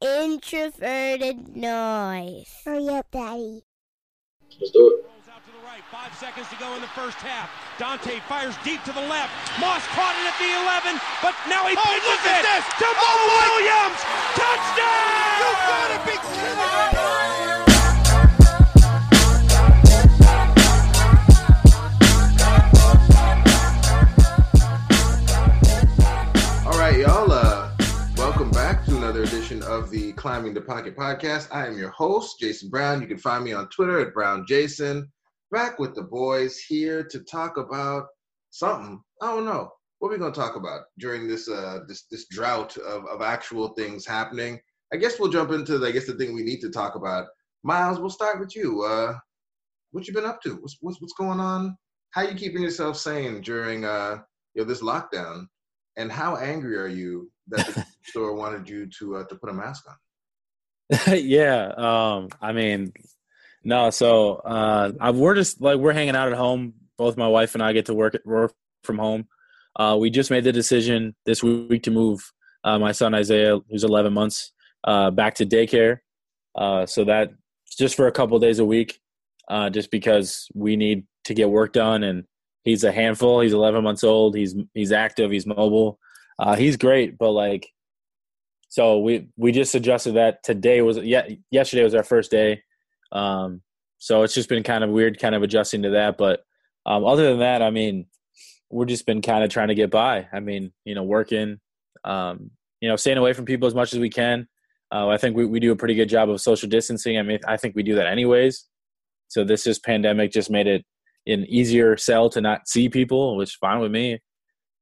introverted noise. Hurry up, Daddy. Let's do it. Rolls out to the right. Five seconds to go in the first half. Daunte fires deep to the left. Moss caught it at the 11, but now he Oh, pitches look at it this. to oh, Mo Oh, Williams. Touchdown! You gotta be kidding me! Edition of the Climbing the Pocket podcast. I am your host, Jason Brown. You can find me on Twitter at BrownJason. Back with the boys here to talk about something. I don't know. What are we going to talk about during this uh this this drought of, of actual things happening? I guess we'll jump into I guess the thing we need to talk about. Miles, we'll start with you. Uh, what you been up to? What's what's what's going on? How you keeping yourself sane during uh you know this lockdown? And how angry are you that the store wanted you to uh, to put a mask on? yeah. Um, I mean, no. So uh, I, we're just like we're hanging out at home. Both my wife and I get to work work from home. Uh, we just made the decision this week to move uh, my son Isaiah, who's 11 months, uh, back to daycare. Uh, so that just for a couple days a week, uh, just because we need to get work done, and he's a handful. He's 11 months old. He's he's active. He's mobile. Uh, he's great, but like so we we just adjusted that today was yeah yesterday was our first day. Um so it's just been kind of weird kind of adjusting to that but um other than that i mean we've just been kind of trying to get by. I mean you know working um you know staying away from people as much as we can. Uh, i think we, we do a pretty good job of social distancing. I mean i think we do that anyways. So this just pandemic just made it an easier sell to not see people which is fine with me.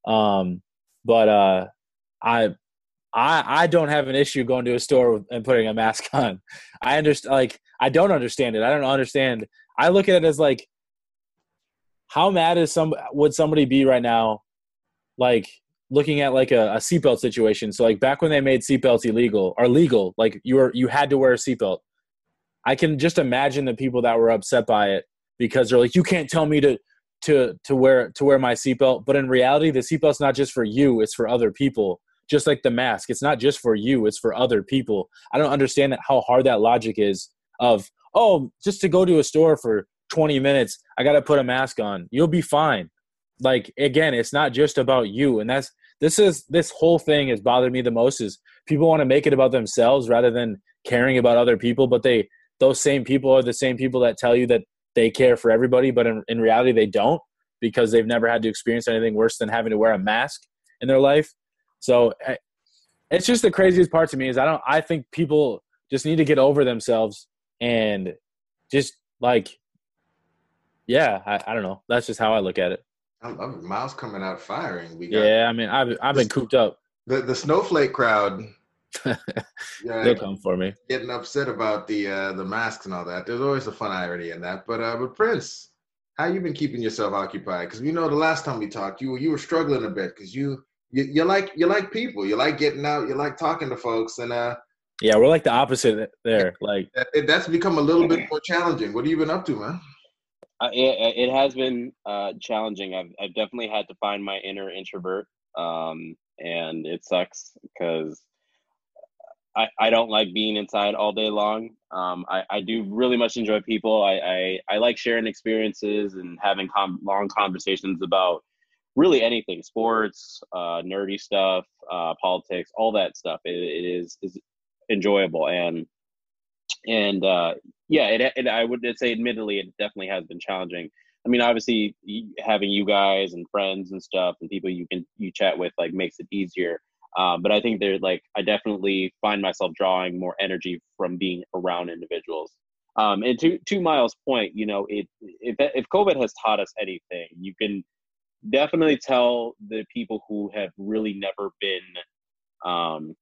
Um but uh i I I don't have an issue going to a store and putting a mask on. I understand like I don't understand it. I don't understand. I look at it as like how mad is some would somebody be right now like looking at like a, a seatbelt situation. So like back when they made seatbelts illegal or legal, like you were you had to wear a seatbelt. I can just imagine the people that were upset by it because they're like, you can't tell me to to to wear to wear my seatbelt. But in reality, the seatbelt's not just for you; it's for other people. Just like the mask it's not just for you it's for other people. I don't understand that how hard that logic is of oh just to go to a store for 20 minutes i got to put a mask on. You'll be fine. Like again it's not just about you and that's this is this whole thing has bothered me the most is people want to make it about themselves rather than caring about other people but they those same people are the same people that tell you that they care for everybody but in, in reality they don't because they've never had to experience anything worse than having to wear a mask in their life so it's just the craziest part to me is I don't I think people just need to get over themselves and just like yeah, I, I don't know. That's just how I look at it. I love it. Miles coming out firing. We got Yeah, I mean I've I've been cooped up. the the snowflake crowd. They'll come for me. getting upset about the uh, the masks and all that. There's always a fun irony in that. But uh, but Prince, how you been keeping yourself occupied? Because we know the last time we talked, you were you were struggling a bit because you, you you like you like people, you like getting out, you like talking to folks, and uh, Yeah, we're like the opposite there. Like that, that's become a little bit more challenging. What have you been up to, man? Uh, it, it has been uh, challenging. I've, I've definitely had to find my inner introvert, um, and it sucks because I, I don't like being inside all day long. Um, I, I do really much enjoy people. I, I, I like sharing experiences and having com- long conversations about really anything sports, uh, nerdy stuff, uh, politics, all that stuff. It, it is is enjoyable and and uh, yeah, it, it I would say admittedly it definitely has been challenging. I mean, obviously having you guys and friends and stuff and people you can you chat with like makes it easier. Um, but I think they're like I definitely find myself drawing more energy from being around individuals. Um, and to to Miles' point, you know, it if if COVID has taught us anything, you can definitely tell the people who have really never been um,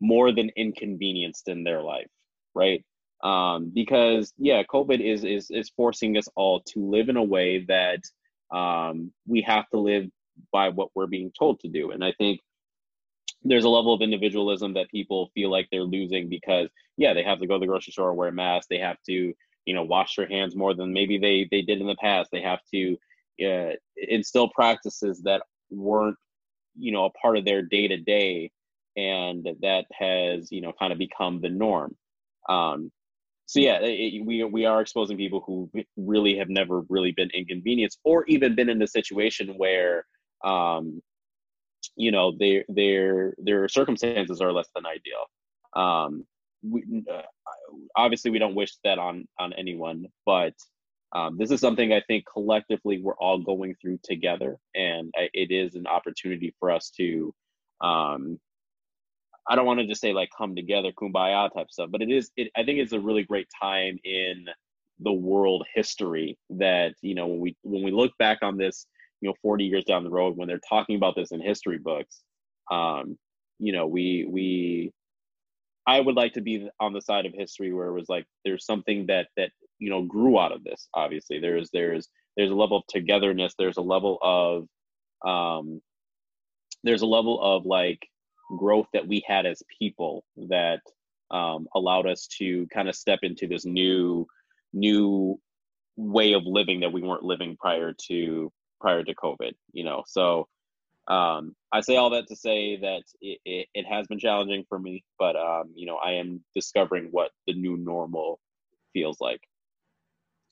more than inconvenienced in their life, right? Um, because yeah, COVID is is is forcing us all to live in a way that um, we have to live by what we're being told to do, and I think there's a level of individualism that people feel like they're losing because yeah they have to go to the grocery store wear a mask they have to you know wash their hands more than maybe they they did in the past they have to uh, instill practices that weren't you know a part of their day to day and that has you know kind of become the norm. Um, so yeah, it, we we are exposing people who really have never really been inconvenienced or even been in a situation where um, you know their their their circumstances are less than ideal. Um, we, uh, obviously, we don't wish that on on anyone, but um, this is something I think collectively we're all going through together, and it is an opportunity for us to. Um, I don't want to just say like come together, kumbaya type stuff, but it is. It, I think it's a really great time in the world history that you know when we when we look back on this, you know, 40 years down the road when they're talking about this in history books, um, you know, we we I would like to be on the side of history where it was like there's something that that you know grew out of this. Obviously, there's there's there's a level of togetherness. There's a level of um, there's a level of like growth that we had as people that um, allowed us to kind of step into this new new way of living that we weren't living prior to prior to COVID. You know, so um, I say all that to say that it, it, it has been challenging for me, but um, you know, I am discovering what the new normal feels like.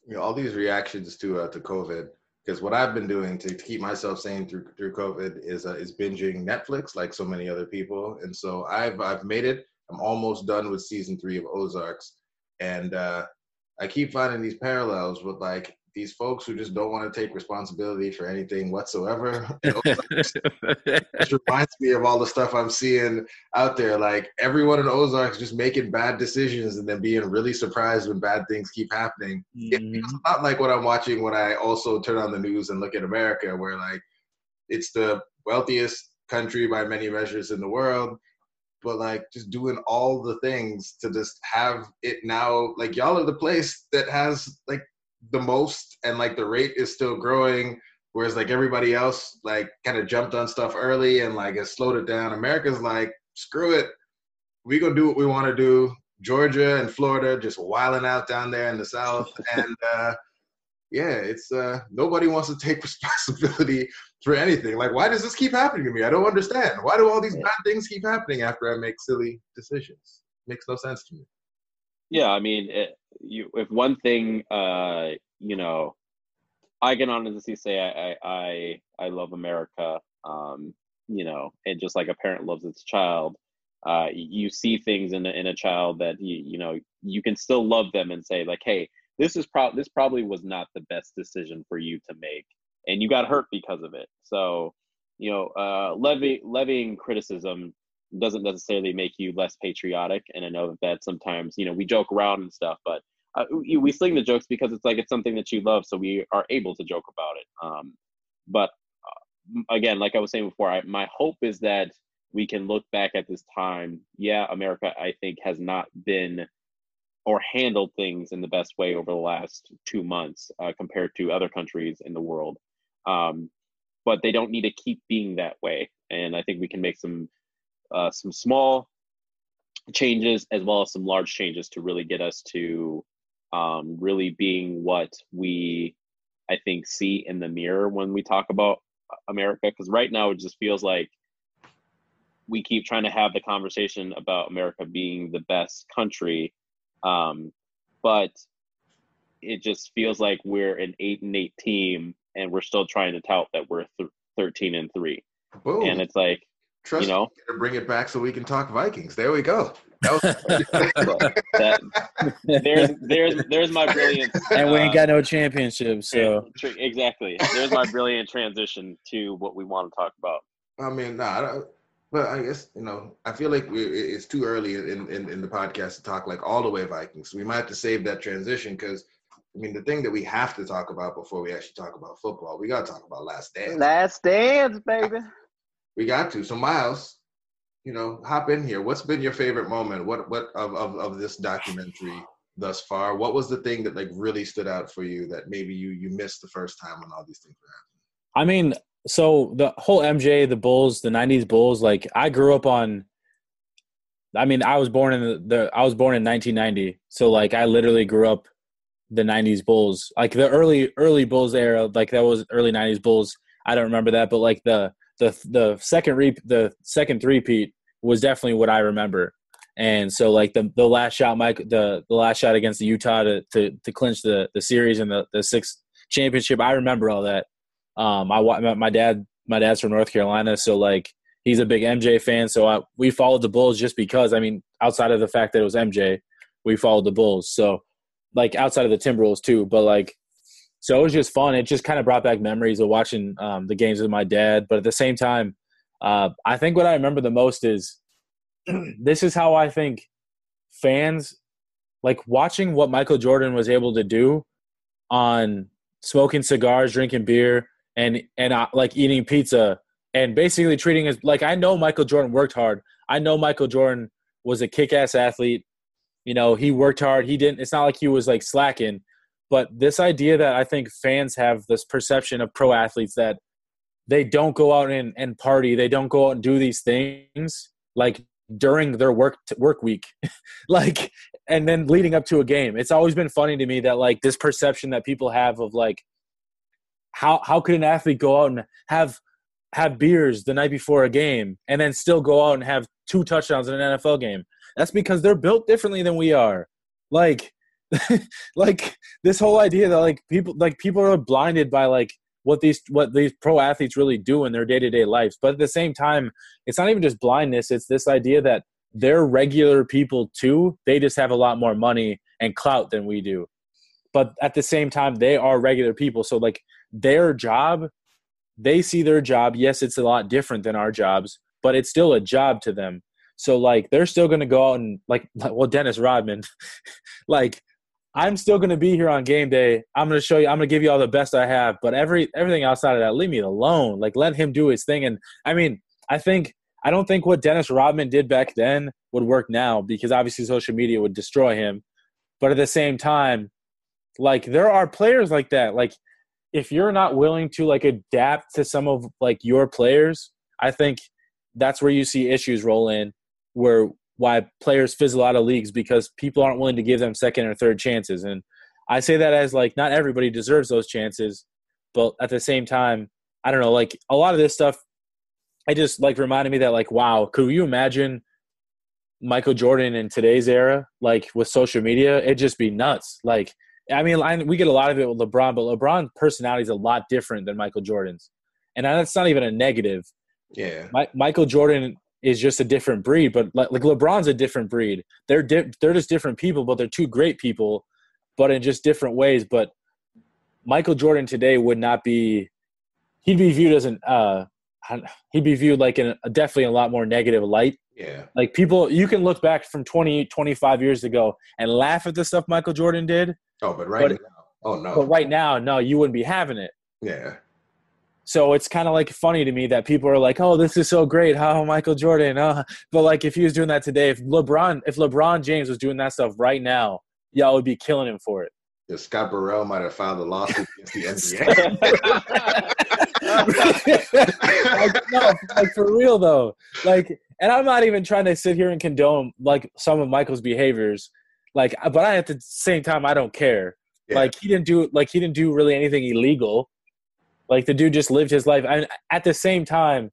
You know, all these reactions to uh, to COVID, because what I've been doing to, to, keep myself sane through through COVID is uh, is binging Netflix, like so many other people, and so I've I've made it. I'm almost done with season three of Ozarks, and uh, I keep finding these parallels with like these folks who just don't want to take responsibility for anything whatsoever. it reminds me of all the stuff I'm seeing out there. Like everyone in Ozarks just making bad decisions and then being really surprised when bad things keep happening. Mm-hmm. It's not like what I'm watching when I also turn on the news and look at America, where like it's the wealthiest country by many measures in the world but like just doing all the things to just have it now like y'all are the place that has like the most and like the rate is still growing whereas like everybody else like kind of jumped on stuff early and like has slowed it down. America's like screw it. We gonna do what we want to do. Georgia and florida just wiling out down there in the south and uh yeah it's uh nobody wants to take responsibility for anything. Like why does this keep happening to me? I don't understand. Why do all these bad things keep happening after i make silly decisions? Makes no sense to me yeah i mean it, you if one thing uh you know i can honestly say i i i, love america um you know and just like a parent loves its child uh you see things in a, in a child that you you know you can still love them and say like hey this is pro this probably was not the best decision for you to make and you got hurt because of it. So you know uh levy levying criticism doesn't necessarily make you less patriotic. And I know that sometimes, you know, we joke around and stuff, but uh, we, sling the jokes because it's like it's something that you love, so we are able to joke about it. Um, but uh, again, like I was saying before, I, my hope is that we can look back at this time. Yeah, America, I think, has not been or handled things in the best way over the last two months uh, compared to other countries in the world. Um, but they don't need to keep being that way. And I think we can make some uh, some small changes as well as some large changes to really get us to um, really being what we i think see in the mirror when we talk about america. Because right now it just feels like we keep trying to have the conversation about america being the best country um, but it just feels like we're an eight and eight team and we're still trying to tout that we're th- 13 and three. And it's like Trust you know, to bring it back so we can talk Vikings. There we go. that, there's there's there's my brilliant. And we ain't uh, got no championship, so exactly. There's my brilliant transition to what we want to talk about. I mean, nah, but I guess you know, I feel like we, it's too early in, in in the podcast to talk like all the way Vikings. We might have to save that transition because I mean, the thing that we have to talk about before we actually talk about football, we got to talk about Last Dance. Last Dance, baby. We got to. So Miles, you know, hop in here. What's been your favorite moment? What what of, of, of this documentary thus far? What was the thing that like really stood out for you that maybe you you missed the first time when all these things were happening? I mean, so the whole MJ, the Bulls, the '90s Bulls. Like I grew up on. I mean, I was born in the, the I was born in 1990, so like I literally grew up the 90s Bulls, like the early early Bulls era, like that was early 90s Bulls. I don't remember that, but like the the the second re the second three-peat was definitely what I remember. And so like the the last shot, Mike, the the last shot against the Utah to to, to clinch the the series and the the sixth championship, I remember all that. Um, I my dad my dad's from North Carolina, so like he's a big MJ fan. So I, we followed the Bulls just because. I mean, outside of the fact that it was MJ, we followed the Bulls. So like outside of the Timberwolves too, but like so it was just fun. It just kind of brought back memories of watching um, the games with my dad. But at the same time, uh, I think what I remember the most is this is how I think fans like watching what Michael Jordan was able to do on smoking cigars, drinking beer, and and uh, like eating pizza, and basically treating it like I know Michael Jordan worked hard. I know Michael Jordan was a kick-ass athlete. You know, he worked hard. He didn't. It's not like he was like slacking. But this idea that I think fans have this perception of pro athletes that they don't go out and, and party, they don't go out and do these things. Like during their work work week. Like and then leading up to a game. It's always been funny to me that like this perception that people have of like how how could an athlete go out and have have beers the night before a game and then still go out and have two touchdowns in an NFL game? That's because they're built differently than we are. Like like this whole idea that like people like people are blinded by like what these what these pro athletes really do in their day-to-day lives. But at the same time it's not even just blindness. It's this idea that they're regular people too. They just have a lot more money and clout than we do. But at the same time they are regular people. So like their job they see their job. Yes it's a lot different than our jobs but it's still a job to them. So like they're still going to go out and like well dennis rodman like I'm still going to be here on game day. I'm going to show you. I'm going to give you all the best I have. But every everything outside of that, leave me alone. Like let him do his thing. And I mean, I think I don't think what Dennis Rodman did back then would work now because obviously social media would destroy him. But at the same time, like there are players like that. Like if you're not willing to like adapt to some of like your players, I think that's where you see issues roll in. Where why players fizzle out of leagues because people aren't willing to give them second or third chances. And I say that as like not everybody deserves those chances, but at the same time, I don't know, like a lot of this stuff I just like reminded me that like wow, could you imagine Michael Jordan in today's era like with social media? It'd just be nuts. Like I mean, I, we get a lot of it with LeBron, but LeBron's personality is a lot different than Michael Jordan's, and that's not even a negative. Yeah, My, Michael Jordan is just a different breed. But like, like LeBron's a different breed. They're di- they're just different people, but they're two great people, but in just different ways. But Michael Jordan today would not be. He'd be viewed as an. Uh, he'd be viewed like in a, definitely a lot more negative light. Yeah. Like people, you can look back from 20, 25 years ago and laugh at the stuff Michael Jordan did. Oh, but right but, now, oh no. But right now, no, you wouldn't be having it. Yeah. So it's kind of like funny to me that people are like, "Oh, this is so great, how oh, Michael Jordan." Oh. But like, if he was doing that today, if LeBron, if LeBron James was doing that stuff right now, y'all would be killing him for it. Yeah, Scott Burrell might have filed a lawsuit against the NBA. like, no, like for real though. Like, and I'm not even trying to sit here and condone like some of Michael's behaviors. Like, but I at the same time, I don't care. Yeah. Like he didn't do like he didn't do really anything illegal. Like the dude just lived his life. And at the same time,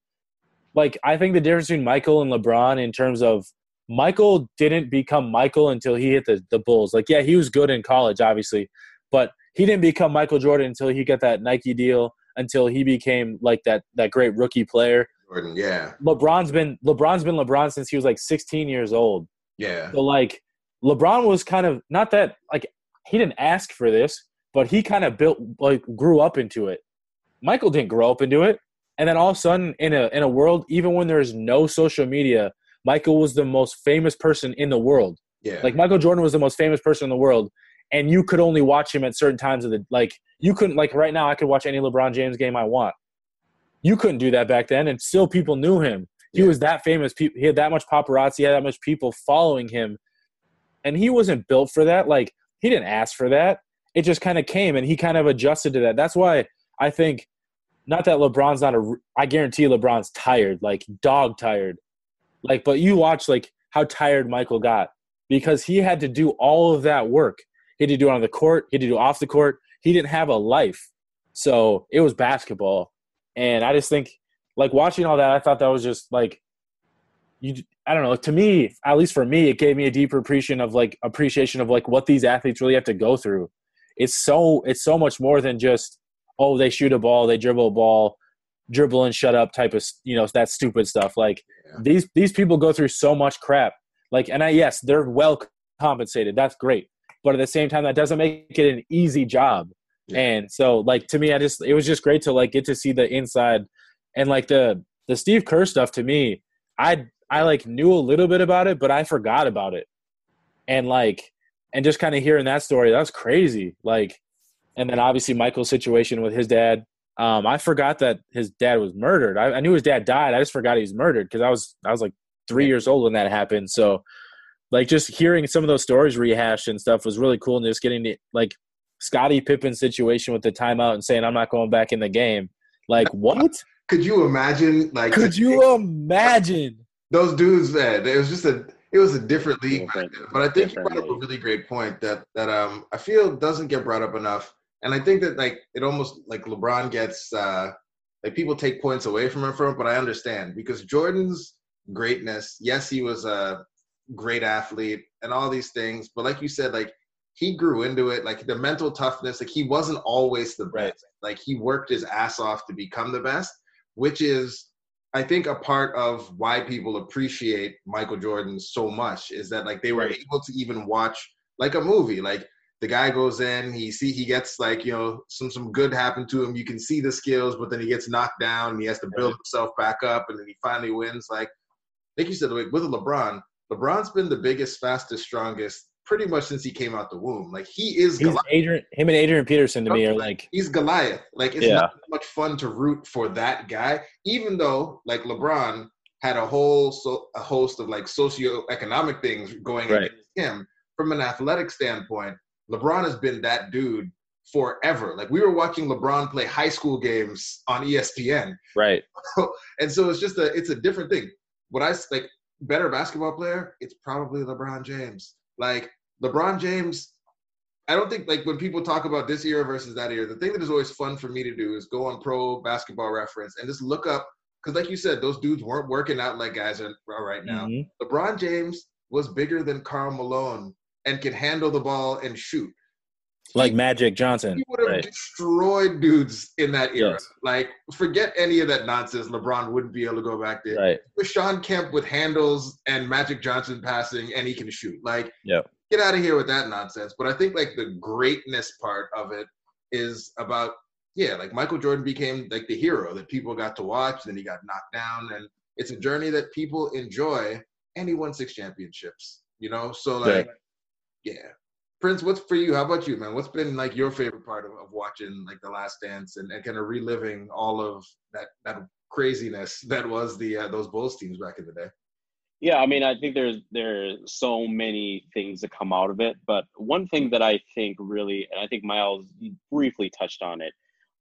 like I think the difference between Michael and LeBron in terms of Michael didn't become Michael until he hit the, the Bulls. Like, yeah, he was good in college, obviously, but he didn't become Michael Jordan until he got that Nike deal, until he became like that that great rookie player. Jordan, yeah. LeBron's been LeBron's been LeBron since he was like 16 years old. Yeah. So like LeBron was kind of not that like he didn't ask for this, but he kind of built like grew up into it. Michael didn't grow up into it. And then all of a sudden, in a in a world, even when there's no social media, Michael was the most famous person in the world. Yeah. Like Michael Jordan was the most famous person in the world, and you could only watch him at certain times of the like. You couldn't like right now. I could watch any LeBron James game I want. You couldn't do that back then, and still people knew him. He yeah. was that famous. He had that much paparazzi. He had that much people following him, and he wasn't built for that. Like he didn't ask for that. It just kind of came, and he kind of adjusted to that. That's why I think not that LeBron's not a. I guarantee LeBron's tired, like dog tired. Like, but you watch like how tired Michael got because he had to do all of that work. He had to do it on the court. He had to do off the court. He didn't have a life, so it was basketball. And I just think, like watching all that, I thought that was just like, you. I don't know. To me, at least for me, it gave me a deeper appreciation of like appreciation of like what these athletes really have to go through. It's so it's so much more than just oh they shoot a ball, they dribble a ball, dribble and shut up type of you know that stupid stuff. Like Yeah. these these people go through so much crap. Like and I yes they're well compensated. That's great, but at the same time that doesn't make it an easy job. Yeah. And so like to me, I just it was just great to like get to see the inside and like the the Steve Kerr stuff to me. I I like knew a little bit about it, but I forgot about it. And like and just kind of hearing that story, that was crazy. Like and then obviously Michael's situation with his dad. Um, I forgot that his dad was murdered. I, I knew his dad died. I just forgot he was murdered because I was I was like three years old when that happened. So like just hearing some of those stories rehashed and stuff was really cool and just getting the like Scottie Pippen situation with the timeout and saying I'm not going back in the game. Like what? Could you imagine? Like, Could you imagine? those dudes? Man, it was just a. It was a different league back Different- then. But I think you brought up a really great point that that um I feel doesn't get brought up enough, and I think that like it almost like LeBron gets uh like people take points away from him from it, but I understand because Jordan's greatness. Yes, he was a great athlete and all these things, but like you said, like he grew into it. Like the mental toughness, like he wasn't always the best. Right. Like he worked his ass off to become the best, which is I think a part of why people appreciate Michael Jordan so much is that like they were able to even watch like a movie. Like the guy goes in, he see he gets like, you know, some some good happen to him. You can see the skills, but then he gets knocked down and he has to build himself back up and then he finally wins. Like like you said, like with LeBron, LeBron's been the biggest, fastest, strongest pretty much since he came out the womb. Like he is He's Goliath. Adrian him and Adrian Peterson to me are like He's Goliath. Like it's Yeah. not much fun to root for that guy, even though like LeBron had a whole so a host of like socioeconomic things going Right. against him. From an athletic standpoint, LeBron has been that dude forever. Like we were watching LeBron play high school games on ESPN, right. and so it's just a it's a different thing. What I like better basketball player, it's probably LeBron James. Like LeBron James, I don't think like when people talk about this era versus that era, the thing that is always fun for me to do is go on Pro Basketball Reference and just look up because, like you said, those dudes weren't working out like guys are right now. Mhm. LeBron James was bigger than Karl Malone and can handle the ball and shoot. Like Magic Johnson. He would have Right. destroyed dudes in that era. Yes. Like, forget any of that nonsense. LeBron wouldn't be able to go back there. Right. With Shawn Kemp with handles and Magic Johnson passing, and he can shoot. Like, Yep. get out of here with that nonsense. But I think like the greatness part of it is about yeah, like Michael Jordan became like the hero that people got to watch. Then he got knocked down, and it's a journey that people enjoy. And he won six championships. You know, so like yeah. Prince, what's for you? How about you, man? What's been like your favorite part of, of watching like the Last Dance and, and kind of reliving all of that that craziness that was the uh, those Bulls teams back in the day? Yeah, I mean, I think there's there's so many things that come out of it, but one thing that I think really, and I think Miles briefly touched on it,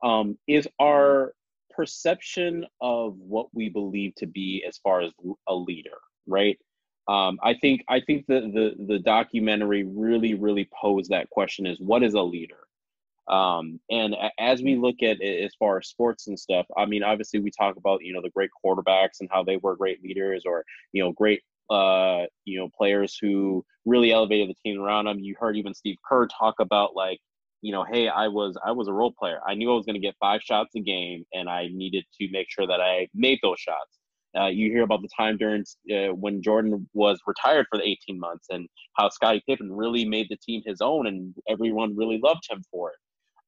um, is our perception of what we believe to be as far as a leader, right? Um, I think I think the, the the documentary really really posed that question: is what is a leader? Um, and as we look at it as far as sports and stuff, I mean, obviously we talk about you know the great quarterbacks and how they were great leaders, or you know great uh, you know players who really elevated the team around them. You heard even Steve Kerr talk about like you know, hey, I was I was a role player. I knew I was going to get five shots a game, and I needed to make sure that I made those shots. Uh, you hear about the time during uh, when Jordan was retired for the 18 months, and how Scottie Pippen really made the team his own, and everyone really loved him for it.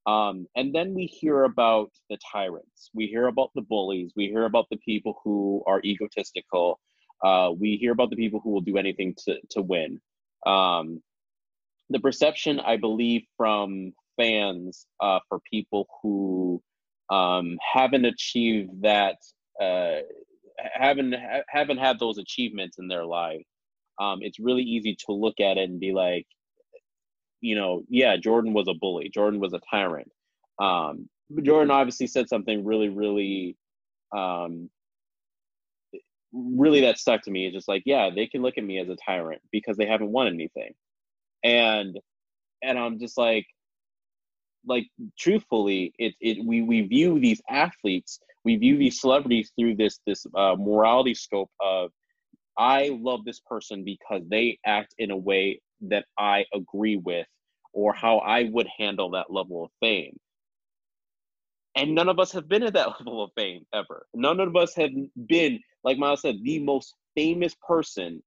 Um, and then we hear about the tyrants. We hear about the bullies. We hear about the people who are egotistical. Uh, we hear about the people who will do anything to to win. Um, the perception, I believe, from fans uh, for people who um, haven't achieved that, uh, haven't haven't had those achievements in their life. Um, it's really easy to look at it and be like, you know, yeah, Jordan was a bully. Jordan was a tyrant. Um, Jordan obviously said something really, really, um, really that stuck to me. It's just like, yeah, they can look at me as a tyrant because they haven't won anything, and and I'm just like, like truthfully, it it we we view these athletes, we view these celebrities through this this uh, morality scope of I love this person because they act in a way that I agree with or how I would handle that level of fame. And none of us have been at that level of fame ever. None of us have been, like Miles said, the most famous person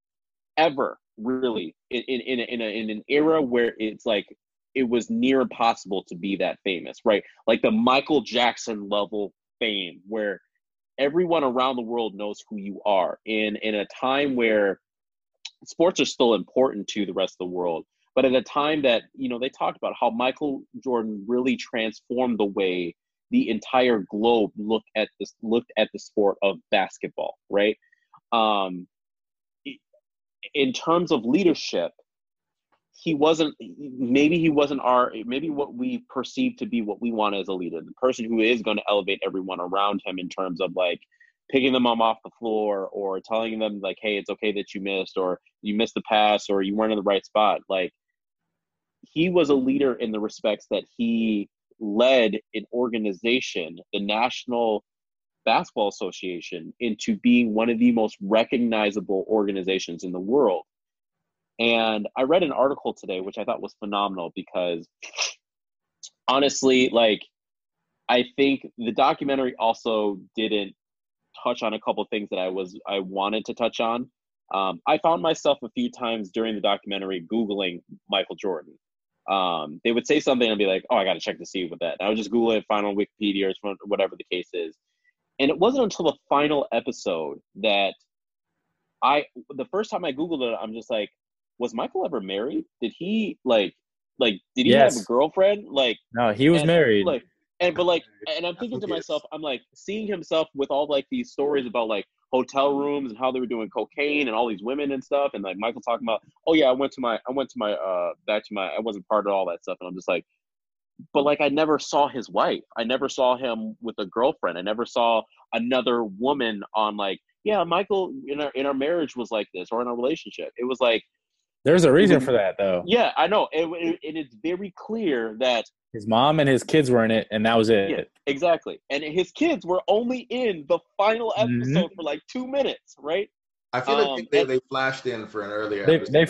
ever, really, in, in, in, a, in, a, in an era where it's like it was near impossible to be that famous, right? Like the Michael Jackson level fame, where everyone around the world knows who you are in in a time where sports are still important to the rest of the world but at a time that you know they talked about how michael jordan really transformed the way the entire globe looked at this looked at the sport of basketball right um in terms of leadership he wasn't maybe he wasn't our maybe what we perceive to be what we want as a leader the person who is going to elevate everyone around him in terms of like picking them up off the floor or telling them like hey it's okay that you missed or you missed the pass or you weren't in the right spot. Like he was a leader in the respects that he led an organization the national basketball association into being one of the most recognizable organizations in the world and I read an article today, which I thought was phenomenal because honestly, like, I think the documentary also didn't touch on a couple things that I was I wanted to touch on. Um, I found myself a few times during the documentary googling Michael Jordan. Um, they would say something and be like, "Oh, I got to check to see what that." And I would just Google it, find on Wikipedia or whatever the case is. And it wasn't until the final episode that I, the first time I googled it, I'm just like, was Michael ever married? Did he like like did he yes. have a girlfriend? Like no, he was and, married. Like and but like and I'm thinking to myself, I'm like seeing himself with all like these stories about like hotel rooms and how they were doing cocaine and all these women and stuff, and like Michael talking about, oh yeah, I went to my I went to my uh back to my I wasn't part of all that stuff, and I'm just like, but like I never saw his wife. I never saw him with a girlfriend. I never saw another woman on like, yeah, Michael in our in our marriage was like this or in our relationship. It was like there's a reason for that, though. Yeah, I know. It, it, it is very clear that his mom and his kids were in it, and that was it. Yeah, exactly. And his kids were only in the final mm-hmm. episode mm-hmm. for like two minutes, right? I feel like um, they, they flashed in for an earlier they, episode they,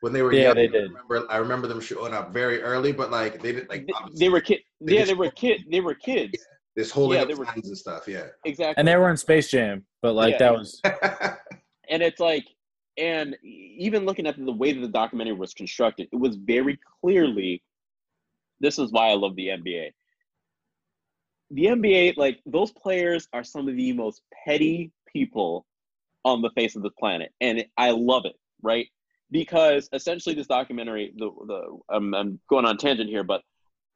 when they were yeah, young. They did. I remember, I remember them showing up very early, but like they didn't like they, they were kids. Yeah, they were kids. They were kids. Yeah, this holding yeah, up were, and stuff. Yeah, exactly. And they were in Space Jam, but like yeah. that was. and it's like and even looking at the way that the documentary was constructed, it was very clearly this is why I love the NBA. The NBA, like those players are some of the most petty people on the face of the planet. And I love it, right? Because essentially this documentary, the the I'm, I'm going on tangent here, but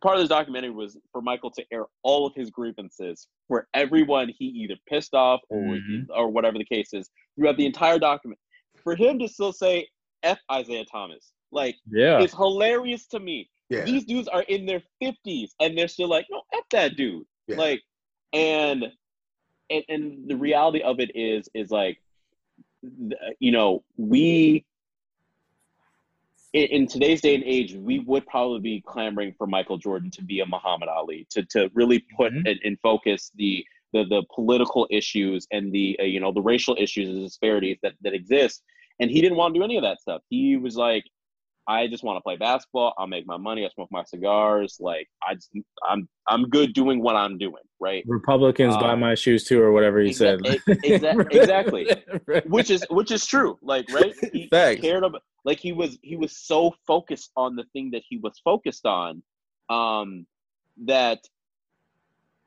part of this documentary was for Michael to air all of his grievances for everyone he either pissed off or mm-hmm. or whatever the case is throughout the entire document for him to still say F Isiah Thomas, like, yeah, it's hilarious to me. Yeah. These dudes are in their 50s and they're still like, no, F that dude. Yeah. Like, and, and, and the reality of it is, is like, you know, we, in, in, today's day and age, we would probably be clamoring for Michael Jordan to be a Muhammad Ali, to, to really put mm-hmm. in, in focus the, the, the political issues and the, uh, you know, the racial issues and disparities that, that exist and he didn't want to do any of that stuff. He was like, I just want to play basketball. I'll make my money. I smoke my cigars. Like I just, I'm, I'm good doing what I'm doing. Right. Republicans um, buy my shoes too, or whatever he said. Exa- exactly. Which is, which is true. Like, right. He Thanks. cared about, like he was, he was so focused on the thing that he was focused on, um, that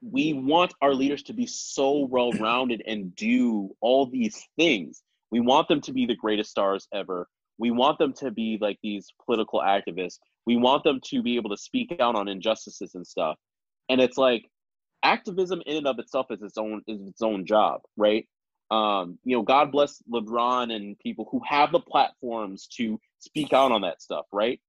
we want our leaders to be so well rounded and do all these things we want them to be the greatest stars ever. We want them to be like these political activists. We want them to be able to speak out on injustices and stuff. And it's like activism in and of itself is its own is its own job, right? Um, you know, God bless LeBron and people who have the platforms to speak out on that stuff, right?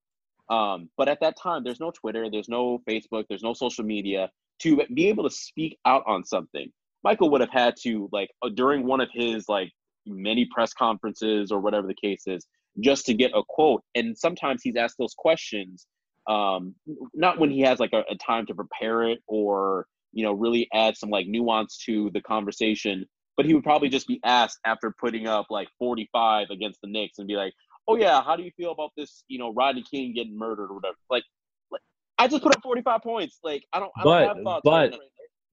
Um, but at that time, there's no Twitter, there's no Facebook, there's no social media to be able to speak out on something. Michael would have had to like uh, during one of his like many press conferences or whatever the case is just to get a quote and sometimes he's asked those questions um not when he has like a, a time to prepare it or you know really add some like nuance to the conversation but he would probably just be asked after putting up like 45 against the Knicks and be like, "Oh yeah, how do you feel about this? You know, Rodney King getting murdered or whatever." Like, like I just put up 45 points. Like I don't, I don't But- have thoughts. but- on it.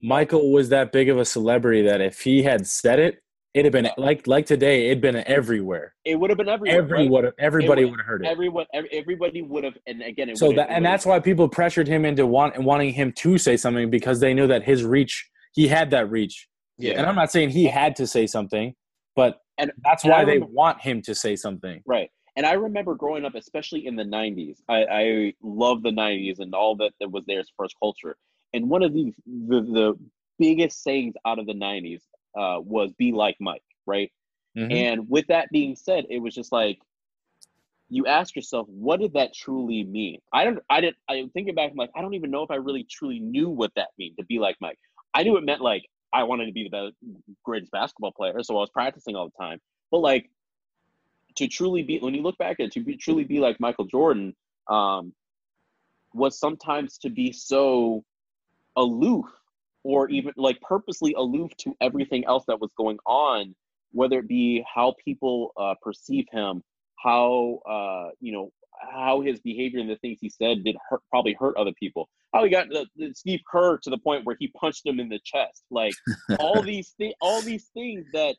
Michael was that big of a celebrity that if he had said it, it'd have been like like today. It'd been everywhere. it would have been everywhere. right? Everyone, everybody would- would have heard it. Everyone, everybody would have, and again, it so that and that's why people pressured him into want, wanting him to say something because they knew that his reach, he had that reach. Yeah. And I'm not saying he had to say something, but And- that's and why they want him to say something. Right. And I remember growing up, especially in the 90s. I, I love the 90s and all that, that was there as far as culture. And one of the, the, the biggest sayings out of the 90s uh, was be like Mike, right? Mhm. And with that being said, it was just like, you ask yourself, what did that truly mean? I don't, I didn't, I'm thinking back, I'm like, I don't even know if I really truly knew what that meant to be like Mike. I knew it meant like, I wanted to be the best, greatest basketball player. So I was practicing all the time. But like, to truly be when you look back at it, to be truly be like Michael Jordan um, was sometimes to be so aloof or even like purposely aloof to everything else that was going on, whether it be how people uh, perceive him, how uh, you know how his behavior and the things he said did hurt, probably hurt other people. How he got the, the Steve Kerr to the point where he punched him in the chest, like all these things, all these things that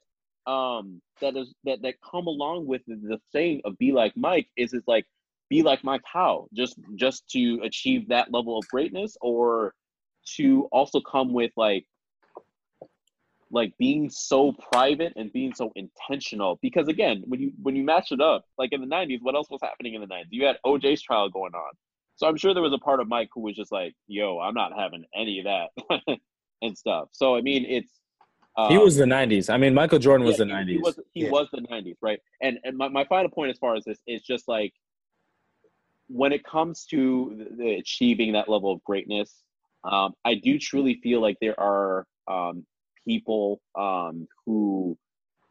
um that is that that come along with the, the saying of be like Mike is is like be like Mike how? Just just to achieve that level of greatness or to also come with like like being so private and being so intentional because again when you when you match it up like in the 90s what else was happening in the 90s you had oj's trial going on so i'm sure there was a part of mike who was just like yo i'm not having any of that and stuff so i mean it's he um, was the '90s. I mean, Michael Jordan was yeah, the '90s. He was he Yeah. was the '90s, right? And and my, my final point as far as this is just like when it comes to the, the achieving that level of greatness, um, I do truly feel like there are um, people um, who,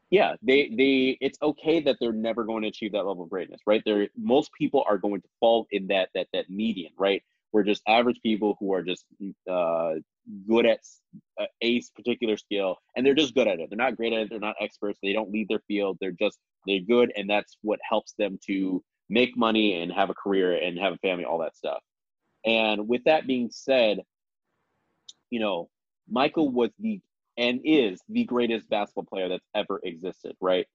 yeah, they they it's okay that they're never going to achieve that level of greatness, right? There most people are going to fall in that that that median, right? We're just average people who are just uh, good at uh, a particular skill and they're just good at it. They're not great at it. They're not experts. They don't lead their field. They're just they're good and that's what helps them to make money and have a career and have a family all that stuff. And with that being said you know michael was the and is the greatest basketball player that's ever existed right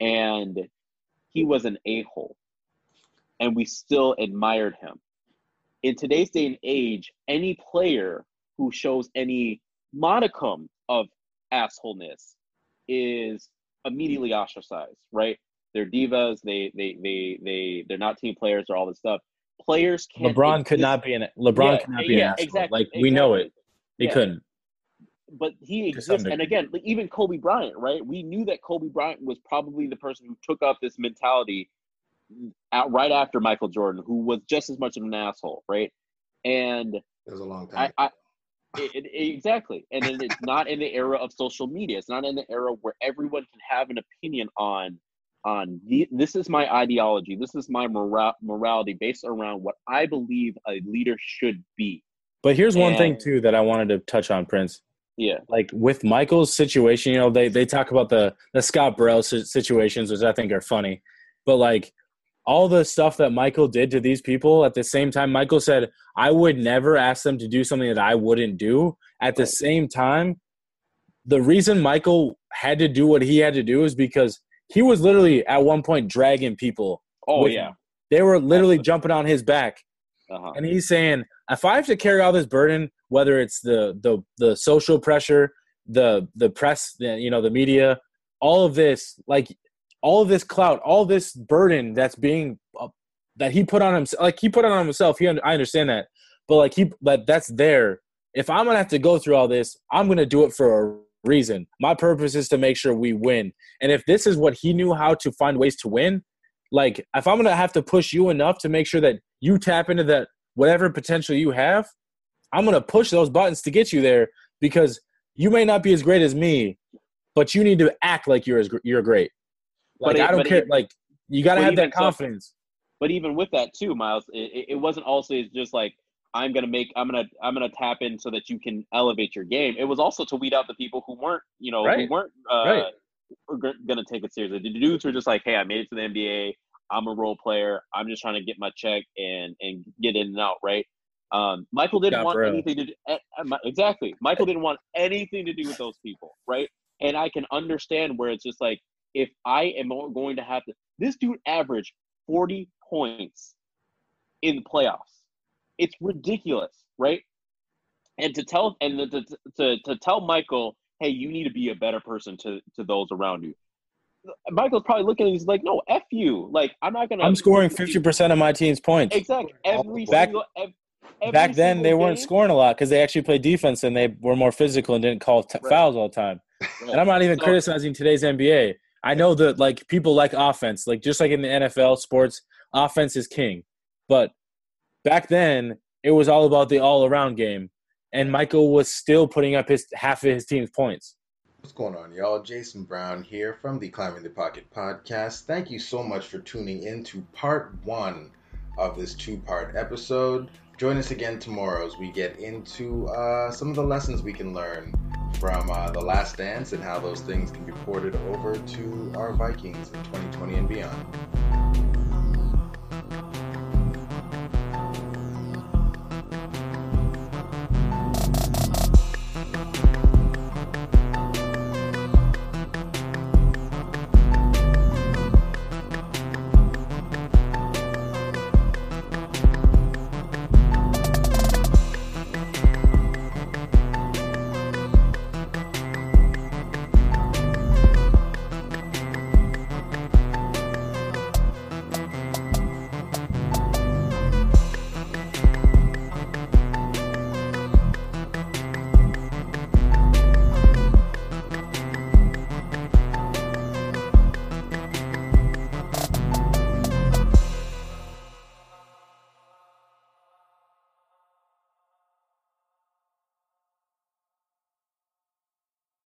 and he was an a-hole and we still admired him in today's day and age any player who shows any modicum of assholeness is immediately ostracized, right? They're divas. They they they they they're not team players or all this stuff. Players can't. LeBron could not be an LeBron Yeah, could not be yeah, an asshole. exactly, Like we know it. Exactly. He Yeah. couldn't. But he To exists, and again, like, even Kobe Bryant, right? We knew that Kobe Bryant was probably the person who took up this mentality out right after Michael Jordan, who was just as much of an asshole, right? And It was a long time. I, I it, it- exactly, and then it's not in the era of social media. It's not in the era where everyone can have an opinion on on the, this is my ideology. This is my mora- morality based around what I believe a leader should be. But here's one thing too that I wanted to touch on, Prince. Yeah, Like with Michael's situation, you know, they they talk about the the Scott Burrell situations, which I think are funny. But like all the stuff that Michael did to these people at the same time, Michael said, "I would never ask them to do something that I wouldn't do." At the same time, the reason Michael had to do what he had to do is because he was literally at one point dragging people. Oh yeah. him. They were literally Absolutely. jumping on his back. Uh-huh. and he's saying if i have to carry all this burden whether it's the the the social pressure the the press the, you know the media all of this like all of this clout all this burden that's being uh, that he put on himself like he put on himself he i understand that. But like he but that's there. If i'm gonna have to go through all this i'm gonna do it for a reason. My purpose is to make sure we win. And if this is what he knew how to find ways to win like if i'm gonna have to push you enough to make sure that you tap into that whatever potential you have i'm gonna push those buttons to get you there because you may not be as great as me but you need to act like you're as gr- you're great like But i don't care like you got to have that so- confidence But even with that too, Miles, it, it- wasn't also just like I'm gonna make I'm gonna I'm gonna tap in so that you can elevate your game. It was also to weed out the people who weren't you know Right. who weren't uh, Right. gonna take it seriously. The dudes were just like, hey, I made it to the NBA. I'm a role player. I'm just trying to get my check and and get in and out. Right. Um, Michael didn't Yeah, want real. anything to do, eh, eh, exactly. Michael didn't want anything to do with those people. Right. And I can understand where it's just like if I am going to have to. This dude averaged 40 points in the playoffs. It's ridiculous, right? And to tell and to, to, to tell Michael, hey, you need to be a better person to, to those around you. Michael's probably looking at he's like, no, F you. Like, I'm not gonna I'm scoring 50% of my team's points. Exactly. Every Back- single ev- every Back then, single they weren't scoring a lot because they actually played defense and they were more physical and didn't call t- Right. fouls all the time. And I'm not even So- criticizing today's NBA. I know that like people like offense, like just like in the NFL sports, offense is king. But back then, it was all about the all-around game, and Michael was still putting up his half of his team's points. What's going on, y'all? Jason Brown here from the Climbing the Pocket podcast. Thank you so much for tuning in to part one of this two part episode. Join us again tomorrow as we get into uh, some of the lessons we can learn from uh, The Last Dance and how those things can be ported over to our Vikings in 2020 and beyond.